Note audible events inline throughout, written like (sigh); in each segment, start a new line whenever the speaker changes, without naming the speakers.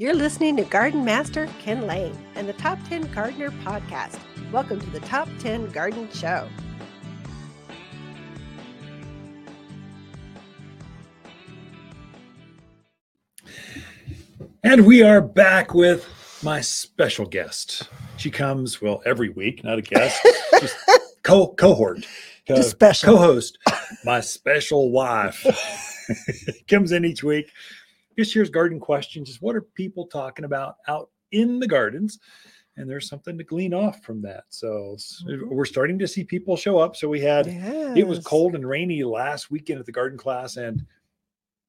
You're listening to Garden Master Ken Lain and the Top 10 Gardener Podcast. Welcome to the Top 10 Garden Show.
And we are back with my special guest. She comes, well, every week, not a guest, just (laughs) co- cohort, co-
special.
co-host, my special wife. (laughs) comes in each week, just shares garden questions. is what are people talking about out in the gardens? And there's something to glean off from that. So
Mhm.
we're starting to see people show up. So we had it was cold and rainy last weekend at the garden class, and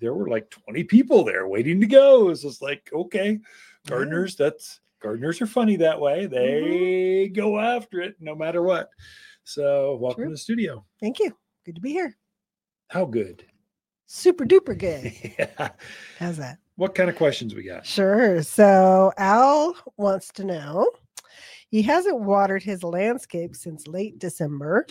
there were like 20 people there waiting to go. It's just like, okay, gardeners, that's gardeners are funny that way. They go after it no matter what. So welcome
True.
to the studio.
Thank you. Good to be here.
How good?
Super duper good. (laughs)
yeah.
How's that?
What kind of questions we got?
Sure. So Al wants to know he hasn't watered his landscape since late December.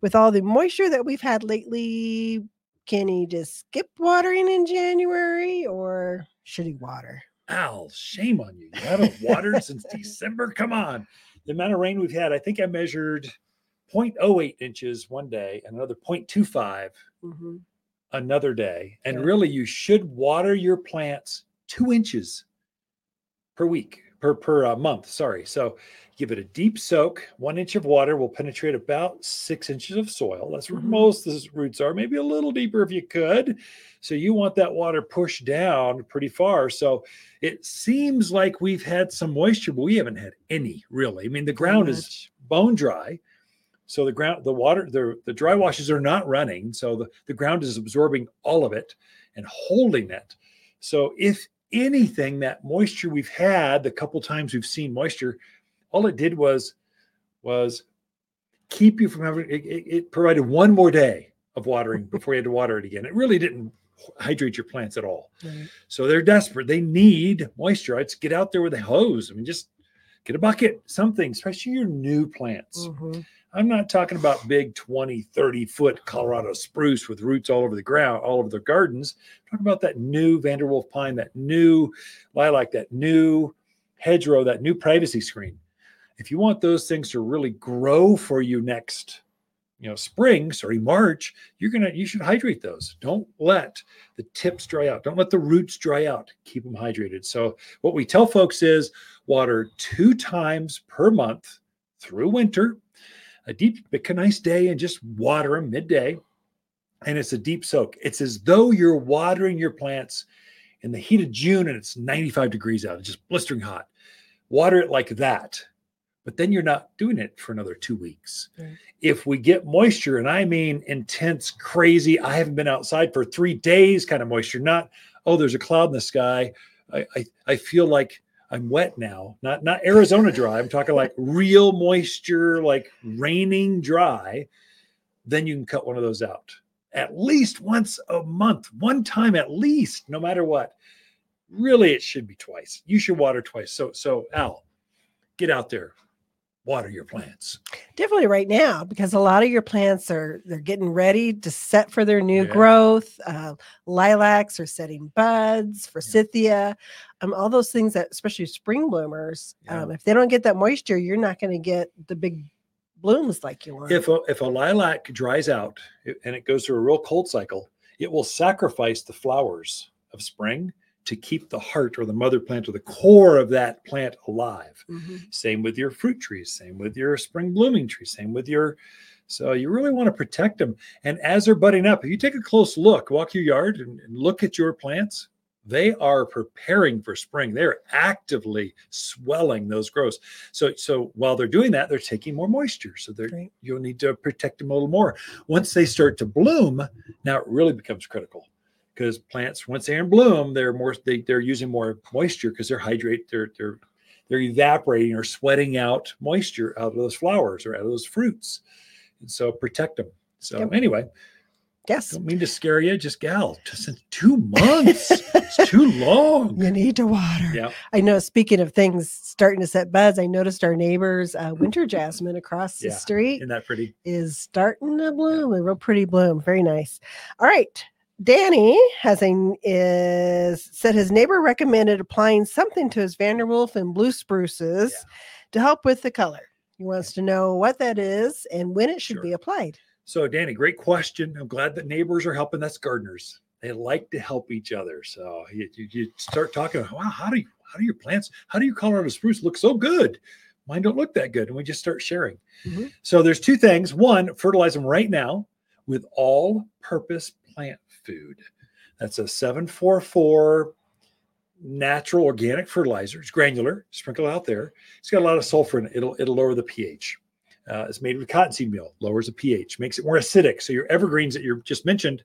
With all the moisture that we've had lately, can he just skip watering in January or should he water?
Al, shame on you. You haven't watered since (laughs) December. Come on. The amount of rain we've had, I think I measured 0.08 inches one day and another 0.25
Mhm.
Another day. And
Yeah.
really, you should water your plants two inches per week, per per uh, month. Sorry. So give it a deep soak. One inch of water will penetrate about six inches of soil. That's where
Mhm.
most of the roots are. Maybe a little deeper if you could. So you want that water pushed down pretty far. So it seems like we've had some moisture, but we haven't had any really. I mean, the ground is bone dry. So the ground, the water, the, the dry washes are not running. So the, the ground is absorbing all of it and holding it. So if anything, that moisture we've had, the couple times we've seen moisture, all it did was was keep you from having it, it, provided one more day of watering (laughs) before you had to water it again. It really didn't hydrate your plants at all.
Right.
So they're desperate. They need moisture. I'd get out there with a hose. I mean, just get a bucket, something, especially your new plants.
Mhm.
I'm not talking about big 20, 30 foot Colorado spruce with roots all over the ground, all over the gardens. I'm talking about that new Vanderwolf pine, that new lilac, that new hedgerow, that new privacy screen. If you want those things to really grow for you next, you know, spring, sorry, March, you're gonna you should hydrate those. Don't let the tips dry out. Don't let the roots dry out. Keep them hydrated. So what we tell folks is water two times per month through winter a deep, pick a nice day and just water them midday. And it's a deep soak. It's as though you're watering your plants in the heat of June and it's 95 degrees out. It's just blistering hot. Water it like that. But then you're not doing it for another two weeks.
Right.
If we get moisture, and I mean intense, crazy, I haven't been outside for three days kind of moisture, not, oh, there's a cloud in the sky. I, I, I feel like I'm wet now, not not Arizona dry. I'm talking like real moisture, like raining dry. Then you can cut one of those out at least once a month, one time at least, no matter what. Really, it should be twice. You should water twice. So so Al, get out there, water your plants.
Definitely right now because a lot of your plants are they're getting ready to set for their new
Yeah.
growth. Uh, lilacs are setting buds, forsythia, um, all those things that especially spring bloomers.
Yeah.
Um, if they don't get that moisture, you're not going to get the big blooms like you want.
If a, if a lilac dries out and it goes through a real cold cycle, it will sacrifice the flowers of spring to keep the heart or the mother plant or the core of that plant alive.
Mhm.
Same with your fruit trees, same with your spring blooming trees, same with your. So you really want to protect them. And as they're budding up, if you take a close look, walk your yard and, and look at your plants, they are preparing for spring. They're actively swelling those growths. So so while they're doing that, they're taking more moisture. So they're
Right.
you'll need to protect them a little more. Once they start to bloom, now it really becomes critical because plants once they're in bloom, they're more they, they're using more moisture because they're hydrate they're they're they're evaporating or sweating out moisture out of those flowers or out of those fruits, and so protect them. So
Yep.
anyway,
Yes.
don't mean to scare you, just gal, just in two months, it's too (laughs) long.
You need to water.
Yeah,
I know. Speaking of things starting to set buds, I noticed our neighbor's uh, winter (laughs) jasmine across the
Yeah.
street
isn't that pretty?
is starting to bloom. A real pretty bloom. Very nice. All right. Danny has a is said his neighbor recommended applying something to his Vanderwolf and blue spruces
Yeah.
to help with the color. He wants to know what that is and when it should be applied.
So, Danny, great question. I'm glad that neighbors are helping. That's gardeners. They like to help each other. So you, you, you start talking. Wow, how do you, how do your plants? How do your Colorado spruce look so good? Mine don't look that good, and we just start sharing.
Mhm.
So there's two things. One, fertilize them right now with all-purpose plant food. That's a 744 natural organic fertilizer. It's granular. Sprinkle out there. It's got a lot of sulfur in it. It'll it'll lower the pH. Uh, it's made with cottonseed meal, lowers the pH, makes it more acidic. So your evergreens that you just mentioned,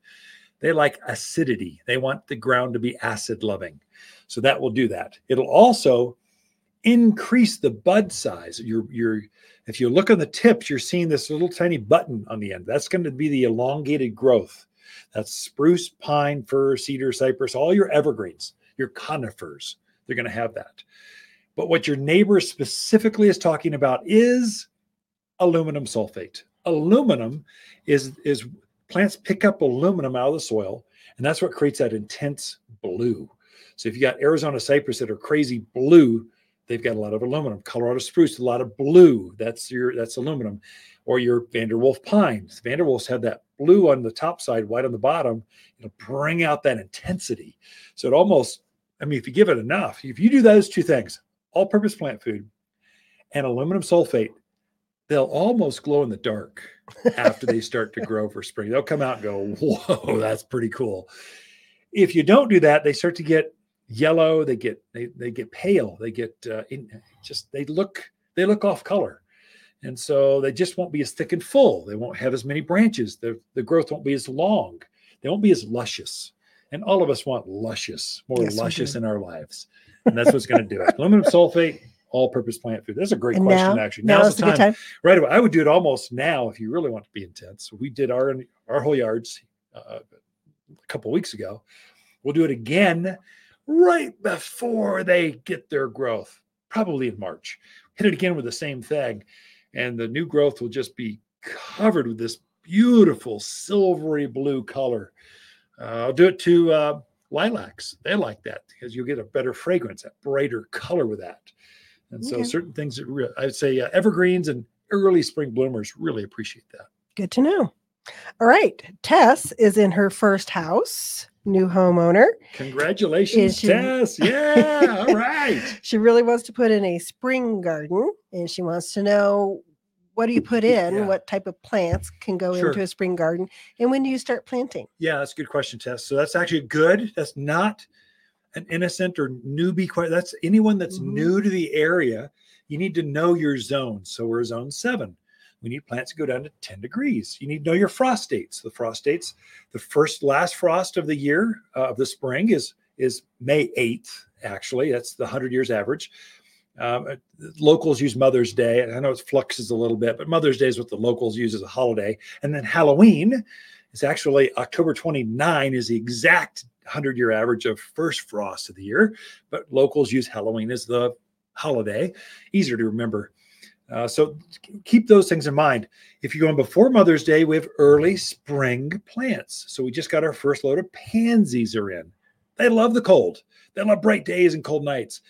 they like acidity. They want the ground to be acid loving. So that will do that. It'll also increase the bud size. Your your if you look on the tips, you're seeing this little tiny button on the end. That's going to be the elongated growth. That's spruce, pine, fir, cedar, cypress, all your evergreens, your conifers. They're going to have that. But what your neighbor specifically is talking about is aluminum sulfate. Aluminum is is plants pick up aluminum out of the soil, and that's what creates that intense blue. So if you got Arizona cypress that are crazy blue, they've got a lot of aluminum. Colorado spruce, a lot of blue. That's your that's aluminum. Or your Vanderwolf pines. Vanderwolves have that blue on the top side, white on the bottom. It'll bring out that intensity. So it almost, I mean, if you give it enough, if you do those two things, all-purpose plant food and aluminum sulfate, they'll almost glow in the dark after they start to grow for spring. They'll come out and go, whoa, that's pretty cool. If you don't do that, they start to get yellow. They get they they get pale. They get uh, in, just they look they look off color, and so they just won't be as thick and full. They won't have as many branches. The the growth won't be as long. They won't be as luscious. And all of us want luscious, more
Yes,
luscious in our lives, and that's what's going to do it. Aluminum sulfate, all-purpose plant food. That's a great
And
question,
now,
actually.
now
Now's
is
the time
time.
right away. I would do it almost now if you really want to be intense. We did our our whole yards uh, a couple weeks ago. We'll do it again right before they get their growth, probably in March. Hit it again with the same thing, and the new growth will just be covered with this beautiful silvery blue color. Uh, I'll do it to uh, lilacs. They like that because you'll get a better fragrance, that brighter color with that. And so
Okay.
certain things that re- I'd say uh, evergreens and early spring bloomers really appreciate that.
Good to know. All right. Tess is in her first house, new homeowner.
Congratulations,
she-
Tess. Yeah, all right. (laughs)
She really wants to put in a spring garden and she wants to know what do you put in?
Yeah.
What type of plants can go
Sure.
into a spring garden? And when do you start planting?
Yeah, that's a good question, Tess. So that's actually good. That's not an innocent or newbie. That's anyone that's
Mhm.
new to the area. You need to know your zone. So we're zone seven. We need plants to go down to 10 degrees. You need to know your frost dates. The frost dates, the first last frost of the year uh, of the spring is is May 8th, actually. That's the 100 years average. Um, uh, locals use Mother's Day. and I know it fluxes a little bit, but Mother's Day is what the locals use as a holiday. And then Halloween is actually October 29 is the exact 100 year average of first frost of the year. But locals use Halloween as the holiday, easier to remember. Uh, so keep those things in mind. If you're going before Mother's Day, we have early spring plants. So we just got our first load of pansies are in. They love the cold. They love bright days and cold nights.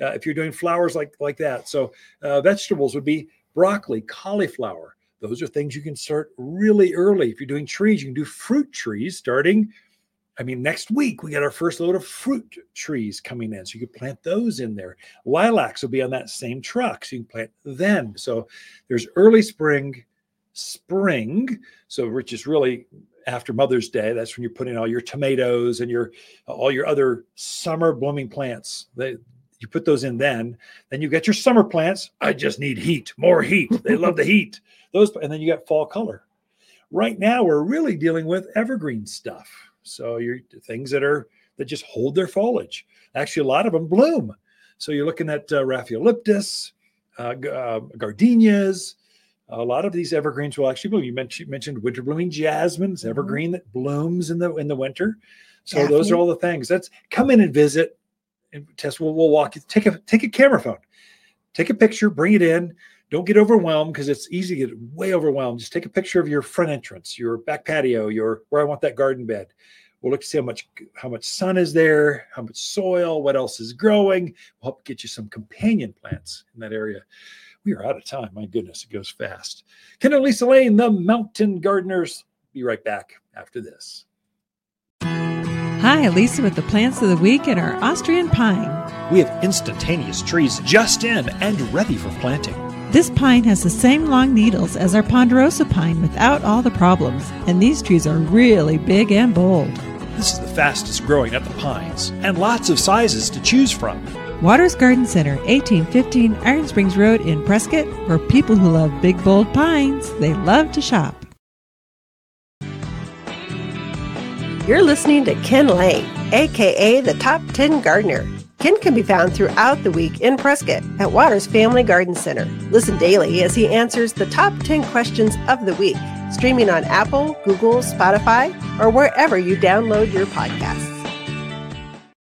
Uh, if you're doing flowers like like that, so uh, vegetables would be broccoli, cauliflower. Those are things you can start really early. If you're doing trees, you can do fruit trees starting. I mean, next week we got our first load of fruit trees coming in, so you could plant those in there. Lilacs will be on that same truck, so you can plant them. So there's early spring, spring. So which is really after Mother's Day. That's when you're putting all your tomatoes and your all your other summer blooming plants. They you put those in then. Then you get your summer plants. I just need heat, more heat. They love the heat. (laughs) Those and then you got fall color. Right now we're really dealing with evergreen stuff. So you're things that are that just hold their foliage. Actually, a lot of them bloom. So you're looking at uh, Rhaphiolepis, uh, uh, gardenias. A lot of these evergreens will actually bloom. You mentioned, mentioned winter blooming jasmine. It's
Mhm.
evergreen that blooms in the in the winter. So those are all the things. That's come in and visit. And Tess, we'll, we'll walk you. Take a take a camera phone, take a picture, bring it in. Don't get overwhelmed because it's easy to get way overwhelmed. Just take a picture of your front entrance, your back patio, your where I want that garden bed. We'll look to see how much how much sun is there, how much soil, what else is growing. We'll help get you some companion plants in that area. We are out of time. My goodness, it goes fast. Ken and Lisa Lain, the Mountain Gardeners. Be right back after this.
Hi, Lisa with the plants of the week and our Austrian pine.
We have instantaneous trees just in and ready for planting.
This pine has the same long needles as our ponderosa pine without all the problems, and these trees are really big and bold.
This is the fastest growing of the pines, and lots of sizes to choose from.
Watters Garden Center, 1815 Iron Springs Road in Prescott, for people who love big, bold pines. They love to shop.
You're listening to Ken Lain, aka the Top 10 Gardener. Ken can be found throughout the week in Prescott at Watters Family Garden Center. Listen daily as he answers the top 10 questions of the week, streaming on Apple, Google, Spotify, or wherever you download your podcasts.